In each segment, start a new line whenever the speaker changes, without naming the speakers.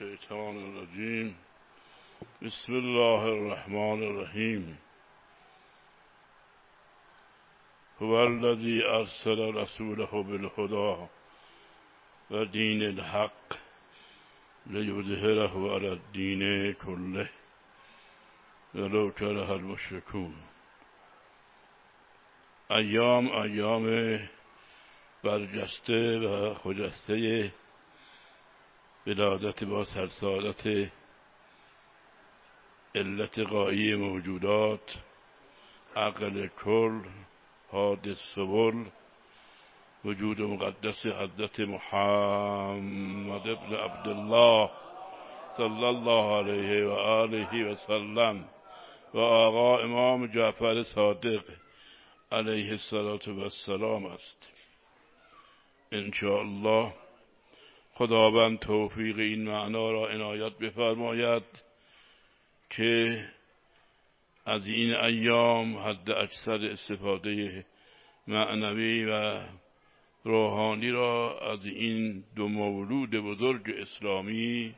الشيطان الرجيم بسم الله الرحمن الرحيم هو الذي أرسل رسوله بالهدى ودين الحق ليظهره على الدين كله ولو كره المشركون ایام ایام برجسته و خجسته ولادت با سرسالت علت قایی موجودات عقل کل حادث سبل وجود مقدس حضرت محمد ابن عبدالله صلی الله علیه و آله و سلم و آقا امام جعفر صادق علیه السلام است. الله خداوند توفیق این معنا را عنایت بفرماید که از این ایام حد اکثر استفاده معنوی و روحانی را از این دو مولود بزرگ اسلامی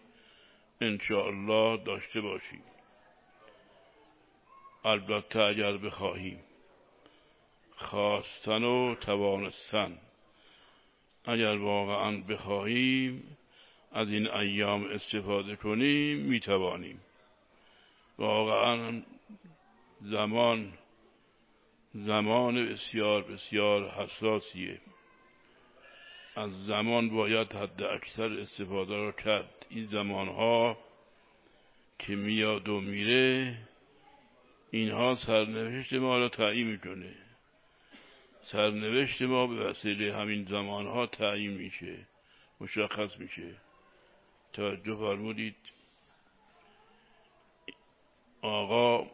الله داشته باشیم. البته اگر بخواهیم خواستن و توانستن اگر واقعا بخواهیم از این ایام استفاده کنیم می‌توانیم. واقعا زمان زمان بسیار بسیار حساسیه. از زمان باید حد اکثر استفاده را کرد. این زمانها که میاد و میره اینها سرنوشت ما را تعیین می‌کنه. سرنوشت ما به وسیله همین زمانها تعیین میشه مشخص میشه. توجه فرمودید. آقا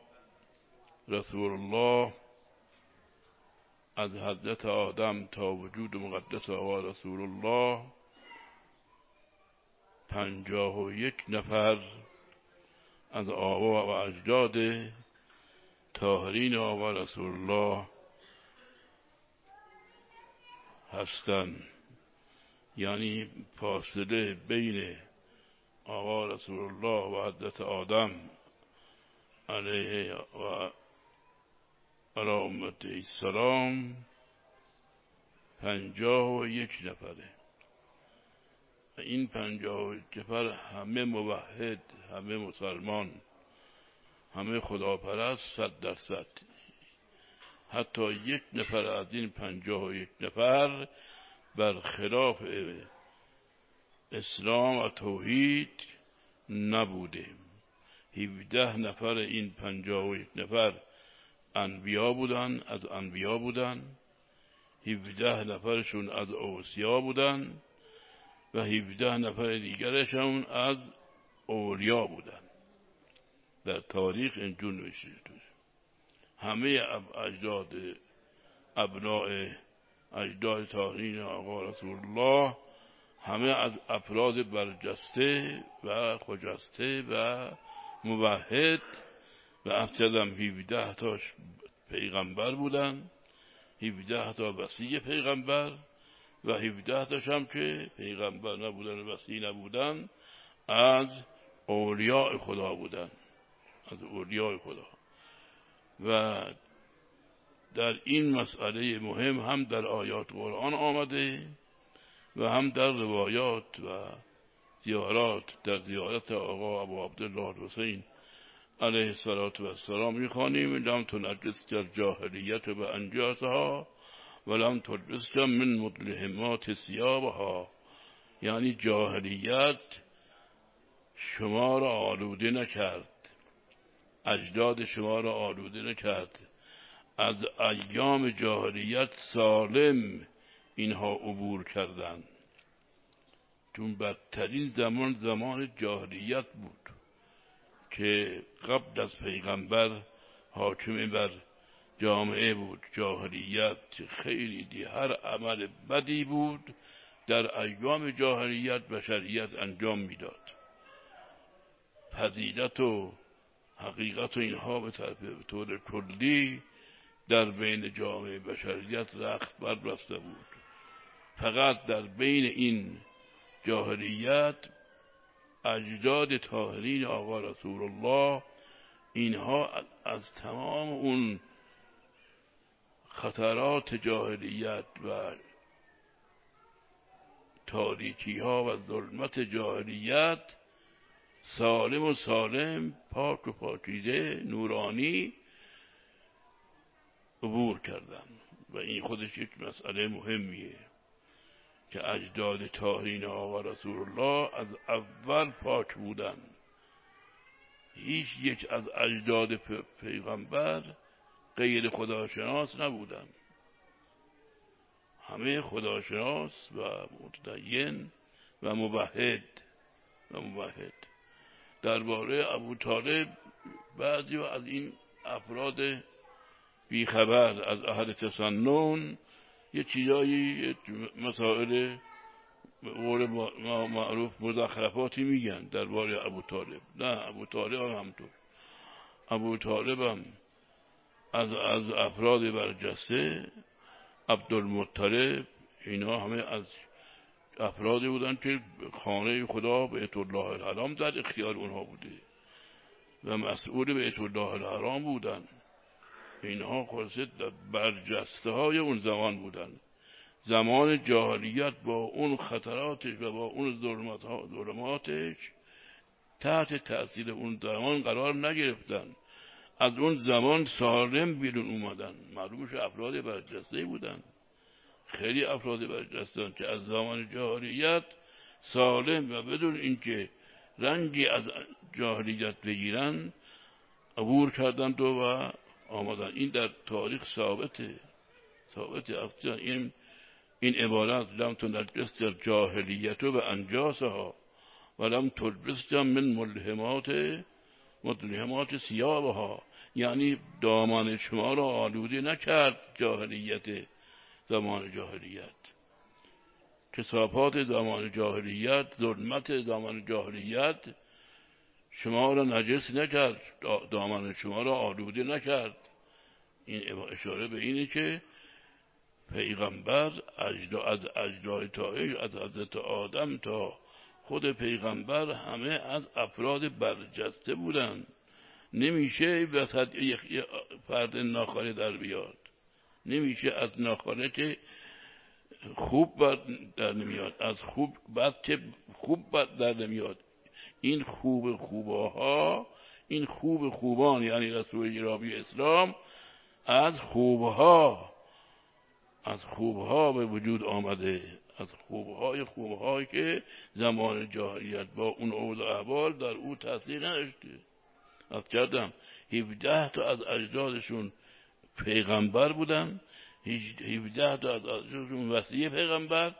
رسول الله از حضرت آدم تا وجود مقدس آقا رسول الله پنجاه و یک نفر از آقا و اجداد تاهرین آقا رسول الله هستند یعنی فاصله بین آقا رسول الله و حضرت آدم علیه و علی امت السلام پنجاه و یک نفره. و این پنجاه و نفر همه موحد همه مسلمان همه خداپرست صد درصد. حتی یک نفر از این پنجاه و یک نفر خلاف اسلام و توحید نبوده هیوده نفر این پنجاه و یک نفر انبیا بودن از انبیا بودن. هیوده نفرشون از اوسیا بودن و هیوده نفر دیگرشون از اولیا بودن. در تاریخ اینجور نوشته همه اجداد ابناع اجداد تاهرین آقا رسول الله همه از افراد برجسته و خجسته و موحد و افجدم هیویده تاش پیغمبر بودن هیویده تا وسیع پیغمبر و هیویده تاش هم که پیغمبر نبودن و وسیع نبودن از اولیاء خدا بودن از اولیاء خدا. و در این مسئله مهم هم در آیات قرآن آمده و هم در روایات و زیارات در زیارت آقا ابو عبدالله حسین علیه السلام می‌خوانیم. لم تنجس در جاهلیت و انجاسها ولم تلبس من مطلهمات سیابها یعنی جاهلیت شما را آلوده نکرد. اجداد شما را آلوده نکرد. از ایام جاهلیت سالم اینها عبور کردند. چون بدترین زمان زمان جاهلیت بود که قبل از پیغمبر حاکم بر جامعه بود. جاهلیت خیلی دی هر عمل بدی بود در ایام جاهلیت بشریت انجام می‌داد. فضیلت و حقیقت و اینها به طور کلی در بین جامعه بشریت رخت بربسته بود. فقط در بین این جاهلیت اجداد طاهرین آقا رسول الله اینها از تمام اون خطرات جاهلیت و تاریکی ها و ظلمت جاهلیت سالم و سالم پاک و پاکیزه نورانی عبور کردن و این خودش یک مسئله مهمیه که اجداد تاهرین آقا رسول الله از اول پاک بودن. هیچ یک از اجداد پیغمبر غیر خداشناس نبودن. همه خداشناس و متدین و مبهد و مبهد درباره ابو طالب بعضی از این افراد بیخبر از اهل تسنن یه چیزایی مسائل قول معروف مزخرفاتی میگن درباره ابو طالب. نه ابو طالب هم همطور. ابو طالب هم از, از افراد برجسته عبدالمطلب اینا همه از افرادی بودن که خانه خدا بیت الله الحرام در اختیار اونها بوده. و مسئول بیت الله الحرام بودن. اینها خلاصه برجسته های اون زمان بودن. زمان جاهلیت با اون خطراتش و با اون ظلماتش تحت تأثیر اون زمان قرار نگرفتن. از اون زمان سالم بیرون اومدن. معلومش افراد برجسته بودن. خیلی افراد برجسته که از زمان جاهلیت سالم و بدون اینکه رنگی از جاهلیت بگیرن عبور کردند و آمدن این در تاریخ ثابته ثابته این این عبارت لم تنجس در جاهلیت و انجاسها و لم تلبس من ملهمات ملهمات سیابها یعنی دامان شما را آلوده نکرد جاهلیت. زمان جاهلیت. کسافات زمان جاهلیت ظلمت زمان جاهلیت شما را نجس نکرد دامن شما را آلوده نکرد. این اشاره به اینه که پیغمبر از اجدای تا از حضرت آدم تا خود پیغمبر همه از افراد برجسته بودند. نمیشه وسط یک فرد ناخاله در بیاد. نمیشه از ناخاله که خوب در نمیاد. از خوب بد که خوب بد در نمیاد. این خوب خوباها این خوب خوبان یعنی رسول جرابی اسلام از خوبها از خوبها به وجود آمده. از خوبهای خوبهایی که زمان جاهلیت با اون اوضاع احوال در او تاثیر نداشته. از کردم. 17 تا از اجدادشون پیغمبر بودن 17 تا از اجدادشون وسیع پیغمبر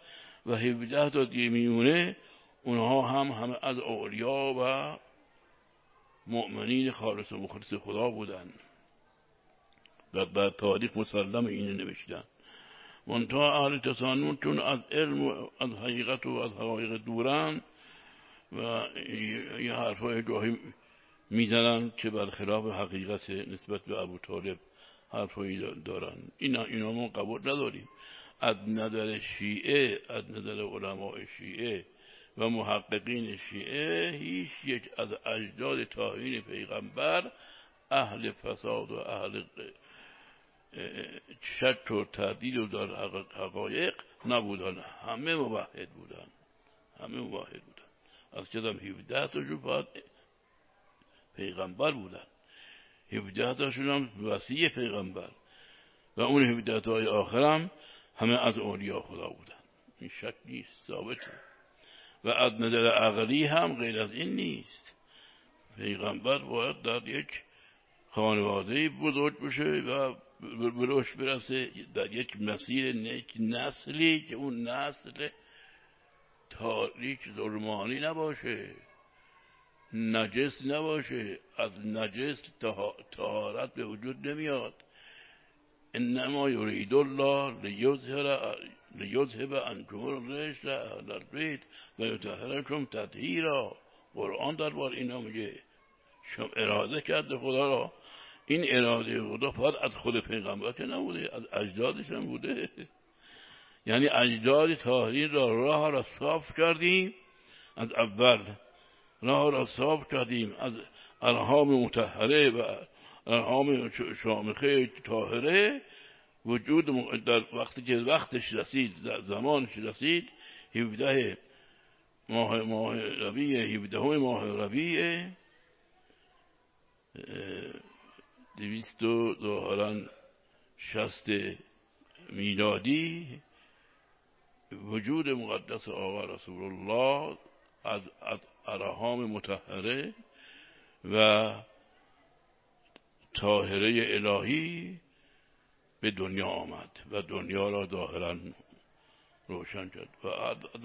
و 17 تا دیگه اونها هم همه از اولیا و مؤمنین خالص و مخلص خدا بودن. و در تاریخ مسلم اینو نوشتن. منتها اهل تسانون چون از علم و از حقیقت و از حقایق دورن و یه حرفای گاهی می‌زنن که برخلاف حقیقت نسبت به ابو طالب حرفایی دارن. اینا اینا ما قبول نداریم. از نظر شیعه از نظر علماء شیعه و محققین شیعه هیچ یک از اجداد تاهین پیغمبر اهل فساد و اهل شک و تردید و در حقایق نبودن. همه موحد بودن. همه موحد بودن. از کدام 17 تاشون فقط پیغمبر بودن. 17 تاشون هم وسیع پیغمبر و اون 17 های آخرم همه از اولیا خدا بودن. این شک نیست ثابته. و از نظر عقلی هم غیر از این نیست. پیغمبر باید در یک خانواده بزرگ بشه و بروش برسه در یک مسیر یک نسلی که اون نسل تاریک ظلمانی نباشه. نجس نباشه. از نجس تهارت به وجود نمیاد. انما یرید الله لیظهر لیذهب عنکم الرجس اهل البیت و یطهرکم تطهیرا. قرآن در بار اینا میگه. شما اراده کرده خدا را. این اراده خدا فقط از خود پیغمبر که نبوده از اجدادش هم بوده. یعنی اجداد تاهرین را راه را صاف کردیم. از اول راه را صاف کردیم از ارهام متحره و ارهام شامخه طاهره. وجود در وقتی که وقتش رسید در زمانش رسید 17 ماه ماه ربیع 17 ماه ربیع دویست و ظاهرا شست میلادی. وجود مقدس آقا رسول الله از ارهام متحره و طاهره الهی به دنیا آمد و دنیا را ظاهرا روشن کرد. و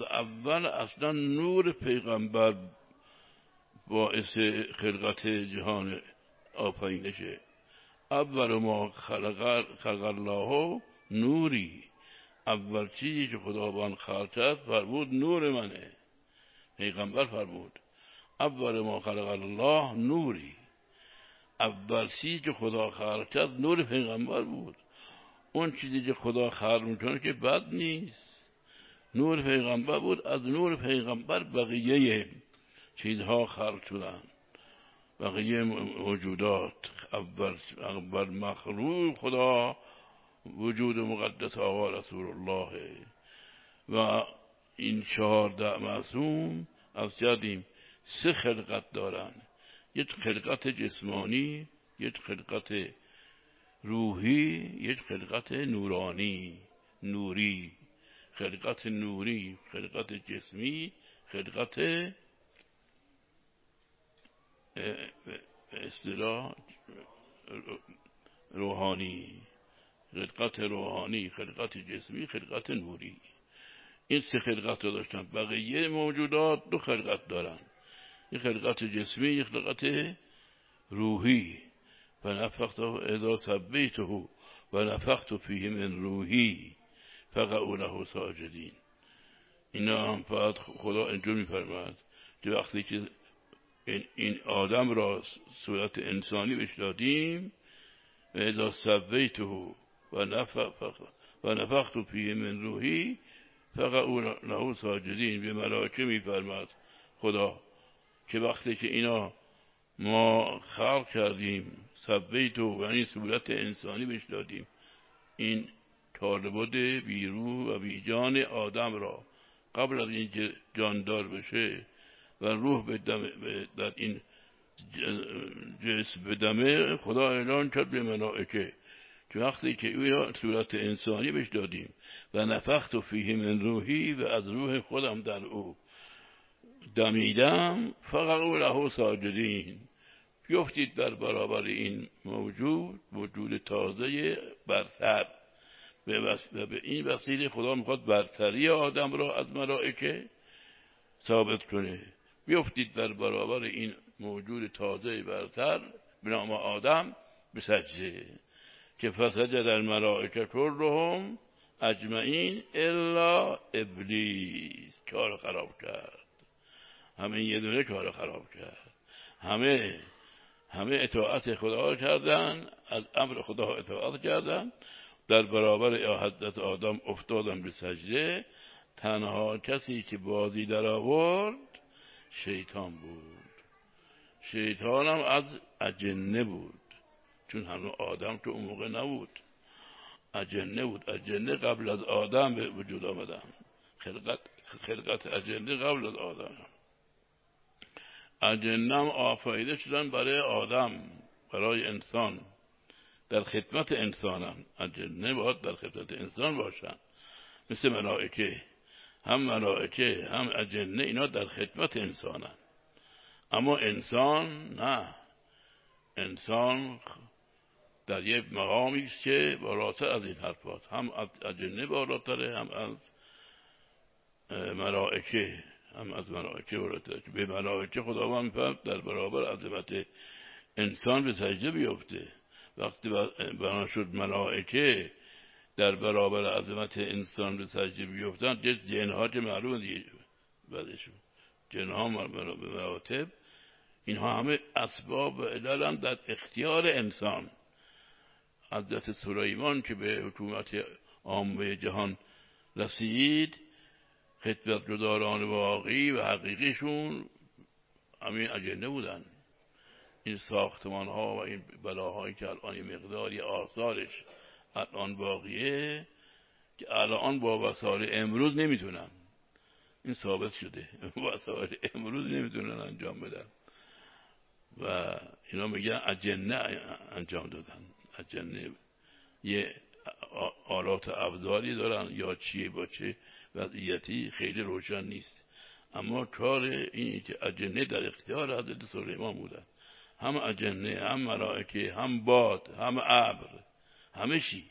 اول اصلا نور پیغمبر باعث خلقت جهان آفرینشه اول ما خلق, خلق الله نوری. اول چیزی که خداوند خلق کرد فرمود نور منه. پیغمبر فرمود اول ما خلق الله نوری. اول چیزی که خدا خلق کرد نور پیغمبر بود. اون چیزی که خدا خلق می‌کنه که بد نیست. نور پیغمبر بود از نور پیغمبر بقیه چیزها خلق شدن. بقیه موجودات اول, اول مخلوق خدا وجود مقدس آقا رسول الله. و این چهارده معصوم از جدیم سه خلقت دارن. یک خلقت جسمانی یک خلقت روحی یک خلقت نورانی. نوری خلقت نوری خلقت جسمی خلقت اصطلاح روحانی. خلقت روحانی خلقت جسمی خلقت نوری. این سه خلقت رو داشتن. بقیه موجودات دو خلقت دارن. یک خلقت جسمی یک خلقت روحی. و نفخت اذا ثبیته و نفخت فیه من روحی. له ساجدین. اینا هم فقط خدا اینجور میفرماد که وقتی که این آدم را صورت انسانی بهش دادیم و اذا سویته و نفخ و نفخت فیه من روحی فقعوا له ساجدین به ملائکه میفرماد خدا که وقتی که اینا ما خلق کردیم سویتو و این صورت انسانی بهش دادیم این طالبات بیرو و بیجان آدم را قبل از این جاندار بشه و روح به در این جسم بدمه خدا اعلان کرد به ملائکه که وقتی که او صورت انسانی بهش دادیم و نفخت و فیه من روحی و از روح خودم در او دمیدم او له ساجدین. بیفتید در برابر این موجود وجود تازه برتر. و به این وسیله خدا می‌خواد برتری آدم را از ملائکه ثابت کنه. بیفتید در برابر این موجود تازه برتر به نام آدم به سجده. که فسجد الملائکه كلهم اجمعین الا ابلیس. کار خراب کرد. همه یه دونه کار خراب کرد. همه همه اطاعت خدا کردن از امر خدا اطاعت کردن. در برابر حضرت آدم افتادن به سجده. تنها کسی که بازی در آورد شیطان بود. شیطان هم از اجنه بود. چون هنوز آدم تو اون موقع نبود. اجنه بود. اجنه قبل از آدم به وجود آمدن خلقت, خلقت اجنه قبل از آدم. اجنه هم آفایده شدن برای آدم برای انسان. در خدمت انسانم اجنه باید در خدمت انسان باشن. مثل ملائکه. هم ملائکه هم اجنه اینا در خدمت انسانن. اما انسان نه. انسان در یک مقامی است که بالاتر از این حرفات هم از اجنه بالاتره هم از ملائکه هم از ملائکه بالاتره. به ملائکه خداوند میفرد در برابر عظمت انسان به سجده بیفته. وقتی بنا شد ملائکه در برابر عظمت انسان به سجده بیفتن جز جنها که معلوم دیگه. بعدشون جنها مراتب اینها همه اسباب و در اختیار انسان. حضرت سلیمان که به حکومت عامه جهان رسید خدمت گداران واقعی و حقیقیشون همین اجنه بودن. این ساختمان ها و این بلاهایی که الان مقداری آثارش الان باقیه که الان با وسایل امروز نمی‌تونن. این ثابت شده. وسایل امروز نمی‌تونن انجام بدن. و اینا میگن اجنه انجام دادن. اجنه یه آلات ابزاری دارن یا چیه با چه وضعیتی خیلی روشن نیست. اما کار این که اجنه در اختیار حضرت سلیمان بودن هم اجنه هم ملائکه هم باد هم ابر. همه چی.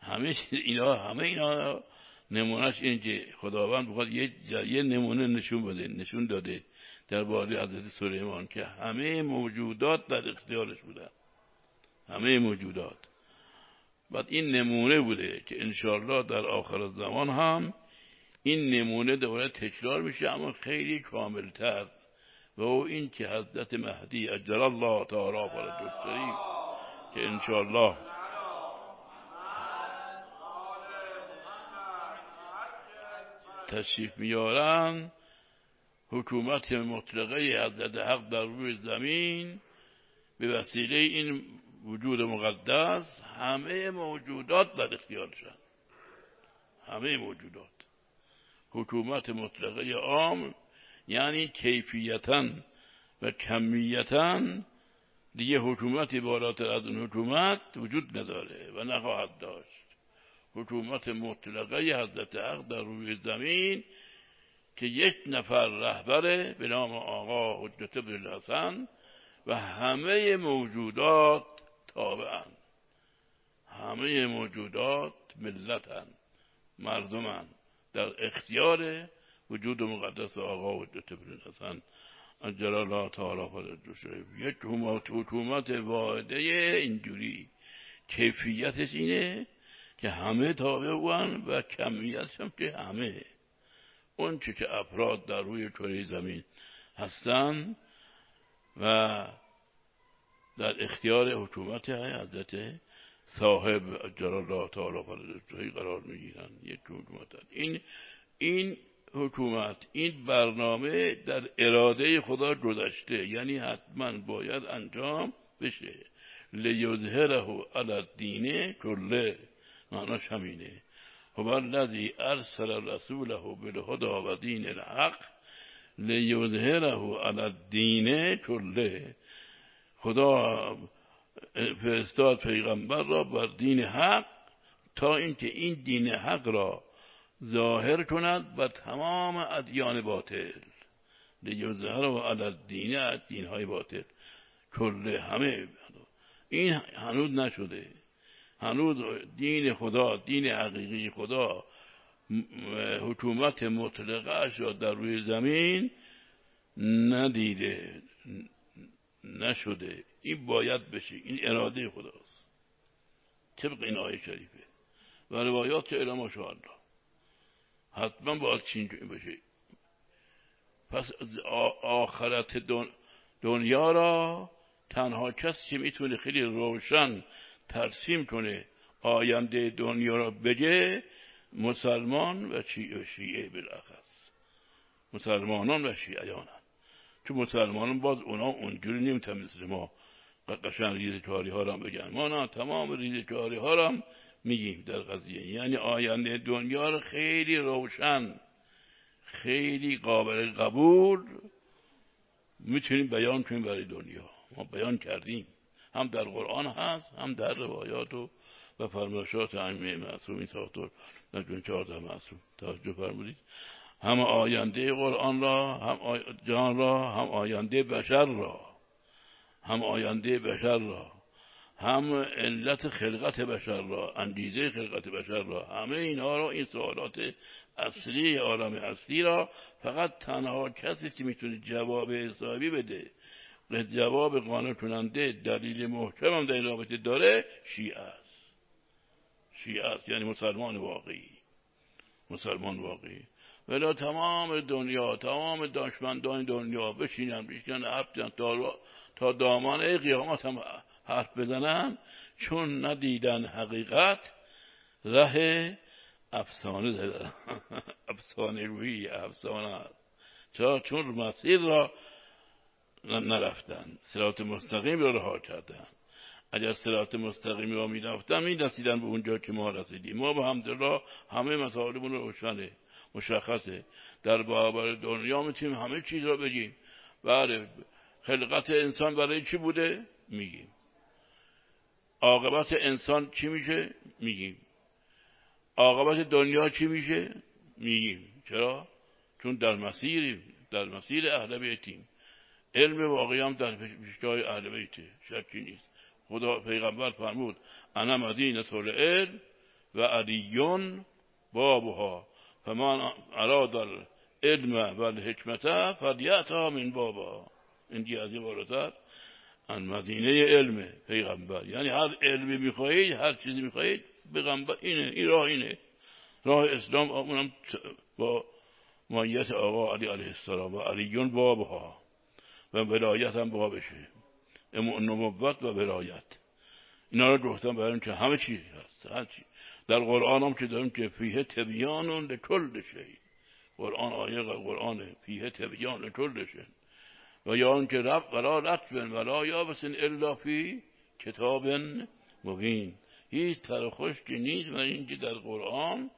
همه اینا همه اینا نمونهش این که خداوند بخواد یه, یه نمونه نشون بده نشون داده در باری حضرت سلیمان که همه موجودات در اختیارش بودن. همه موجودات. بعد این نمونه بوده که انشاءالله در آخر زمان هم این نمونه دوباره تکرار میشه اما خیلی کاملتر. و او این که حضرت مهدی اجر الله تعالی فرجه که انشاءالله تشریف میارن حکومت مطلقه حضرت حق در روی زمین به وسیله این وجود مقدس همه موجودات در اختیارشن همه موجودات. حکومت مطلقه عام یعنی کیفیتا و کمیتا دیگه حکومتی بالاتر از اون حکومت وجود نداره و نخواهد داشت. حکومت مطلقه حضرت حق در روی زمین که یک نفر رهبره به نام آقا حجت بن و همه موجودات تابعن همه موجودات ملتن مردمن در اختیار وجود مقدس آقا حجت بن حسن اجل الله تعالی فرج یک حکومت واحده اینجوری. کیفیتش اینه که همه تابع بودن و کمیتش هم که همه. اون چه که افراد در روی کره زمین هستند و در اختیار حکومت حضرت صاحب جلال الله تعالی قرار می‌گیرن یک حکومت این این حکومت این برنامه در اراده خدا گذشته. یعنی حتما باید انجام بشه. لیظهره علی الدین کله معناش همینه. هو الذی ارسل رسوله بالهدى و دین الحق. لیظهره علی الدین کله خدا فرستاد پیغمبر را بر دین حق تا اینکه این دین حق را ظاهر کند بر تمام ادیان باطل. لیظهره علی الدین دین های باطل. کله همه. این هنوز نشده. هنوز دین خدا دین حقیقی خدا حکومت مطلقه را در روی زمین ندیده. نشده. این باید بشه. این اراده خداست. طبق این آیه شریفه. و روایات اعلام الله حتما باید چین بشه پس آخرت دنیا را تنها کسی که می‌تونه خیلی روشن ترسیم کنه آینده دنیا را بگه مسلمان و شیعه, بالاخص مسلمانان و شیعیان چون مسلمانان باز اونا اونجوری نمی‌تونن مثل ما. قشن ریز کاری ها را بگن. ما نه تمام ریز کاری ها را میگیم در قضیه. یعنی آینده دنیا را خیلی روشن خیلی قابل قبول می‌تونیم بیان کنیم برای دنیا. ما بیان کردیم. هم در قرآن هست هم در روایات و و فرمایشات ائمه معصوم این ساختار نجون چهارده معصوم. توجه فرمودید؟ هم آینده قرآن را هم جان را هم آینده بشر را هم آینده بشر را هم علت خلقت بشر را انگیزه خلقت بشر را همه اینها را این سوالات اصلی عالم اصلی را فقط تنها کسی که می‌تونه جواب حسابی بده. جواب قانع کننده دلیل محکم هم در این رابطه داره شیعه است. شیعه است یعنی مسلمان واقعی. مسلمان واقعی. ولی تمام دنیا تمام دانشمندان دنیا بشینن بشینن حرف تا, دامان قیامت هم حرف بزنن چون ندیدن حقیقت ره افسانه زدن. افسانه روی افسانه چرا چون مسیر را نرفتن سرات مستقیم رو رها کردن. اگر سرات مستقیم را می‌رفتن می‌رسیدن به اونجا که ما رسیدیم. ما به همدلله همه مسائلمون روشنه مشخصه. در برابر دنیا می‌تونیم همه چیز را بگیم. بله خلقت انسان برای چی بوده؟ میگیم. عاقبت انسان چی میشه؟ میگیم. عاقبت دنیا چی میشه؟ میگیم. چرا؟ چون در مسیر در مسیر اهل بیتیم. علم واقعی هم در پیشگاه اهل بیته. شکی نیست. خدا پیغمبر فرمود انا مدینه العلم و علیون بابها. فمن اراد العلم و الحکمت فلیعتا من بابا. این از این بالاتر. ان مدینه علم پیغمبر. یعنی هر علمی می‌خواهید هر چیزی می‌خواهید پیغمبر اینه این راه اینه. راه اسلام اونم با مایت آقا علی علیه السلام و علیون بابها و ولایت هم بابشه نبوت و ولایت. اینا رو گفتم برای که همه چیز هست هر چیز در قرآن هم که داریم که فیه تبیان لکل شی قرآن آیه قرآن فیه تبیان لکل شی و یا که رب ولا رتبن ولا یابسن الا فی کتاب مبین. هیچ تر که نیست و اینکه در قرآن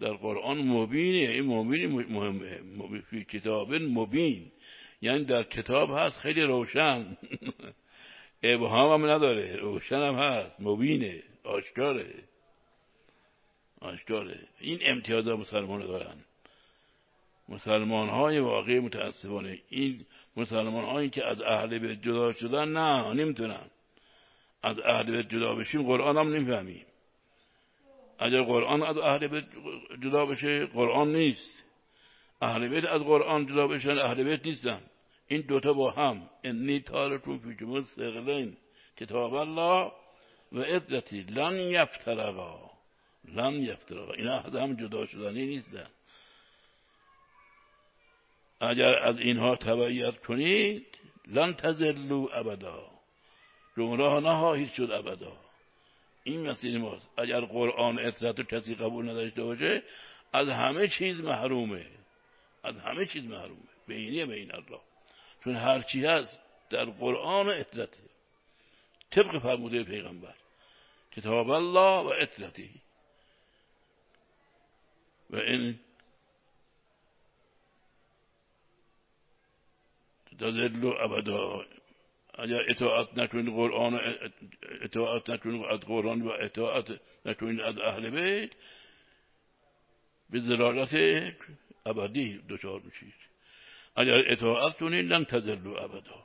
در قرآن مبینه. این مبین مهمه فی کتاب مبین. یعنی در کتاب هست خیلی روشن. ابهام هم نداره روشن هم هست مبینه آشکاره. آشکاره. این امتیاز مسلمان دارن. مسلمان های واقعی متاسفانه. این مسلمان هایی که از اهل بیت جدا شدن نه نمی‌تونن. از اهل بیت جدا بشیم قرآن هم نمی‌فهمیم. اگر قرآن از اهل بیت جدا بشه قرآن نیست. اهل بیت از قرآن جدا بشن اهل بیت نیستن. این دوتا با هم. انی تارتون فی جمعه سقلین کتاب الله و عدتی لن یفترقا. لن یفترقا این از هم جدا شدنی نیستن. اگر از اینها تبعیت کنید لن تزلو ابدا. گمراه نخواهید شد ابدا. این مسیر ماست. اگر قرآن اطرت رو کسی قبول نداشته باشه از همه چیز محرومه. از همه چیز محرومه. بینی بین الله. چون هرچی هست در قرآن اطرته طبق فرموده پیغمبر. کتاب الله و اطرتی و این تذلو ابدا. اگر اطاعت نکنید قرآن اطاعت نکنید از قرآن و اطاعت نکنید از اهل بیت به زلالت ابدی دچار میشید اگر اطاعت کنید لن تذلو ابدا.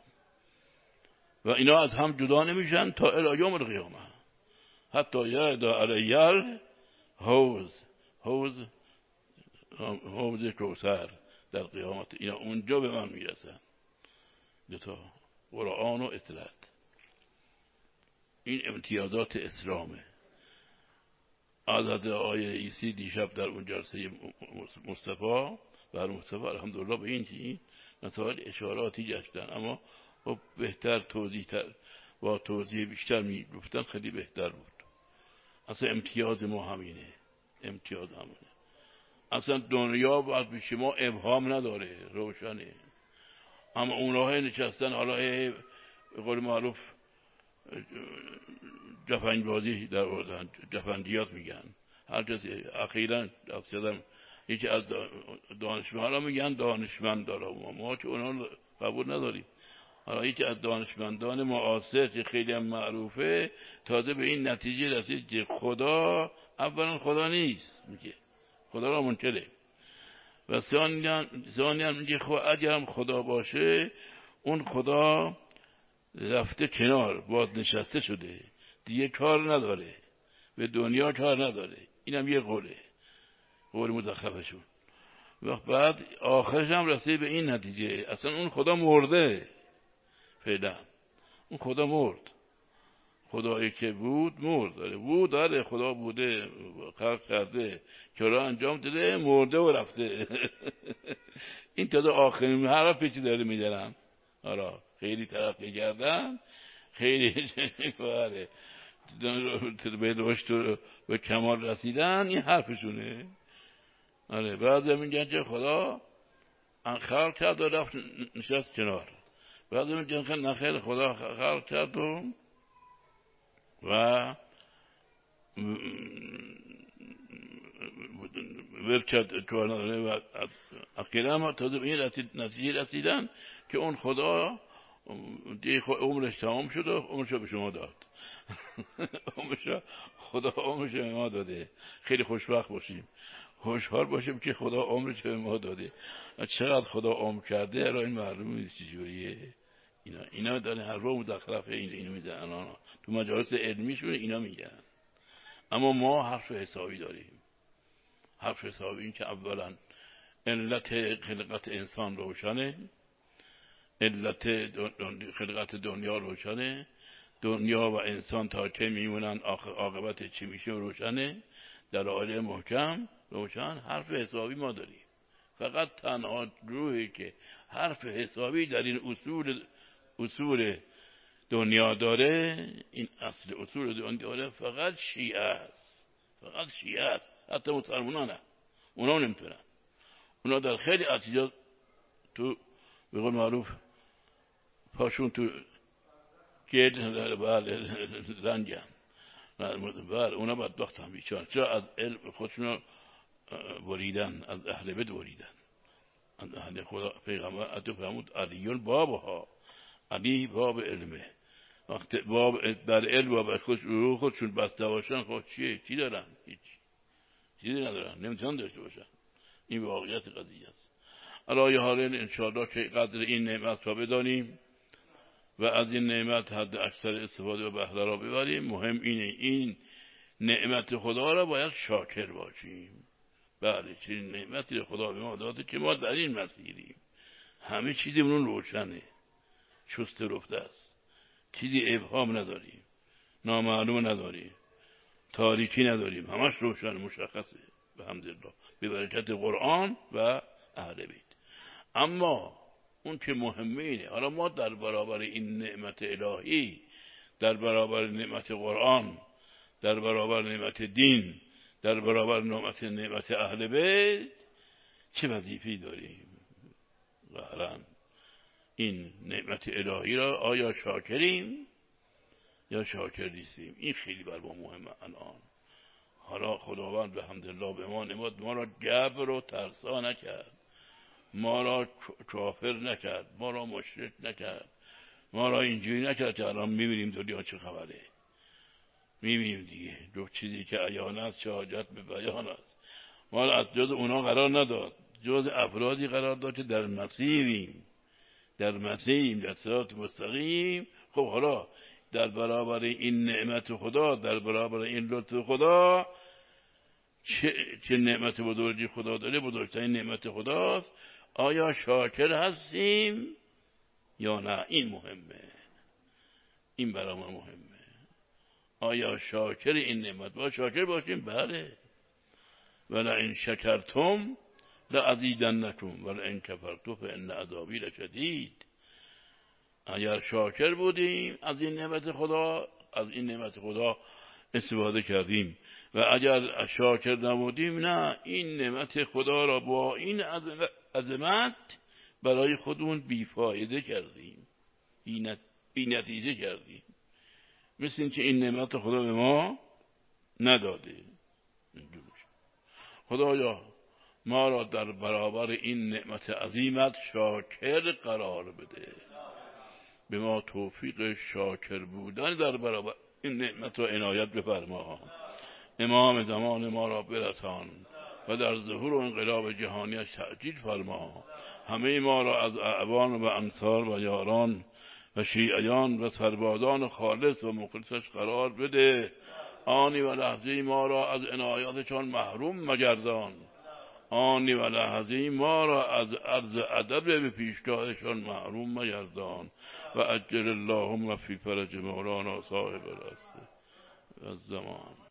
و اینا از هم جدا نمیشن تا الى یوم القیامه. حتی یعدا علیال حوز حوز حوز کوسر در قیامت. اینا اونجا به من می‌رسن. دوتا قرآن و اطلاعات. این امتیازات اسلامه. حضرت آیه ایسی دیشب در اون جلسه مصطفی بر مصطفی الحمدلله به این مسائل اشاراتی گشتن. اما با بهتر توضیح تر با توضیح بیشتر می گفتن خیلی بهتر بود. اصلا امتیاز ما همینه. امتیاز همینه. اصلا دنیا به شما ابهام نداره روشنه. اما اونها نشستن حالا به قول معروف جفنگ بازی در آوردن جفندیات میگن. هر کسی اخیرا دستیدم یکی از دانشمند ها میگن دانشمند داره ما که اونها قبول نداریم. حالا یکی از دانشمندان معاصر که خیلی هم معروفه تازه به این نتیجه رسید که خدا اولا خدا نیست. میگه. خدا را منکره. و ثانیا میگه خب اگرم خدا باشه اون خدا رفته کنار باز نشسته شده. دیگه کار نداره. به دنیا کار نداره. اینم یه قوله. قول مزخرفشون. و بعد آخرش هم رسید به این نتیجه. اصلا اون خدا مرده. فعلا. اون خدا مرد. خدایی که بود مرد داره. بود داره خدا بوده خلق کرده. را انجام داده؟ مرده و رفته. این تازه آخرین حرفی که داره میدارن آره خیلی ترقی کردن خیلی بله. به رشد به کمال رسیدن این حرفشونه. آره بعد میگن که خدا خلق کرد و رفت نشست کنار. اون جنخه نخیر خدا خلق کرد و و توانه و تازه به این نتیجه رسیدن که اون خدا عمرش تمام شد و عمرش به شما داد. عمرش خدا عمرش به ما داده. خیلی خوشبخت باشیم. خوشحال باشیم که خدا عمرش به ما داده. چقدر خدا عمر کرده؟ را این معلوم نیست چجوریه. اینا اینا دارن هر رو مدخلف این اینو می‌زنن. تو مجالس علمیشون اینا میگن. اما ما حرف حسابی داریم. حرف حسابی این که اولا علت خلقت انسان روشنه. علت خلقت دنیا روشنه. دنیا و انسان تا چه میمونن عاقبت چی میشه روشنه. در آله محکم روشن حرف حسابی ما داریم. فقط تنها روحی که حرف حسابی در این اصول اصول دنیا داره این اصل اصول دنیا داره فقط شیعه است. فقط شیعه است. حتی مسلمان نه اونا نمی‌تونن. اونا در خیلی عقیدات تو به قول معروف پاشون تو گل بله رنگن بله اونا بدبخت هم بیچار چرا از علم خودشون بریدن از اهل بد بریدن؟ از اهل خدا پیغمبر اتو فرمود علیون بابها علی باب علمه. وقت باب در علم باب خود رو خودشون بسته باشن خود چیه؟ چی دارن؟ هیچ. چیزی ندارن. نمی‌تونن داشته باشن. این واقعیت قضیه است. علای حالین انشاءالله که قدر این نعمت را بدانیم و از این نعمت حد اکثر استفاده و بهره را ببریم. مهم اینه این نعمت خدا را باید شاکر باشیم. بله چنین نعمتی خدا به ما داده که ما در این مسیریم. همه چیزمون روشنه. چست رفته است. چیزی ابهام نداریم. نامعلوم نداریم. تاریکی نداریم. همش روشن مشخصه. به حمدالله به برکت قرآن و اهل بیت. اما اون که مهمه اینه. حالا ما در برابر این نعمت الهی در برابر نعمت قرآن در برابر نعمت دین در برابر نعمت نعمت اهل بیت چه وظیفی داریم؟ قهرن این نعمت الهی را آیا شاکریم یا شاکر نیستیم؟ این خیلی بر ما مهمه الان. حالا خداوند به حمدالله به ما نماد ما را گبر و ترسا نکرد. ما را کافر نکرد. ما را مشرک نکرد. ما را اینجوری نکرد که الان می‌بینیم دنیا چه خبره. می‌بینیم دیگه. دو چیزی که عیان است شهاجت به بیان است. ما را از جز اونا قرار نداد. جز افرادی قرار داد که در مسیریم. در مسیریم در صراط مستقیم. خب حالا در برابر این نعمت خدا در برابر این لطف خدا چه, چه نعمت بزرگی خدا داره؟ بزرگترین نعمت خداست. آیا شاکر هستیم یا نه؟ این مهمه. این برای ما مهمه. آیا شاکر این نعمت؟ با شاکر باشیم؟ بله. ولا این شکرتم لعزیدنکم ولا این کفرتم فان عذابی لشدید. اگر شاکر بودیم از این نعمت خدا از این نعمت خدا استفاده کردیم. و اگر شاکر نبودیم نه این نعمت خدا را با این عظمت برای خودمون بیفایده کردیم. بی نتیجه کردیم. مثل اینکه این نعمت خدا به ما نداده. خدایا ما را در برابر این نعمت عظیمت شاکر قرار بده. به ما توفیق شاکر بودن در برابر این نعمت را عنایت بفرما. امام زمان ما را برسان و در ظهور و انقلاب جهانیش تعجیل فرما. همه ما را از اعوان و انصار و یاران و شیعیان و سربازان خالص و مخلصش قرار بده. آنی و لحظه ما را از عنایاتشان محروم مگردان. آنی و لحظه ما را از عرض ادب به پیشگاهشان محروم مگردان و اجل اللهم فی فرج مولانا صاحب الزمان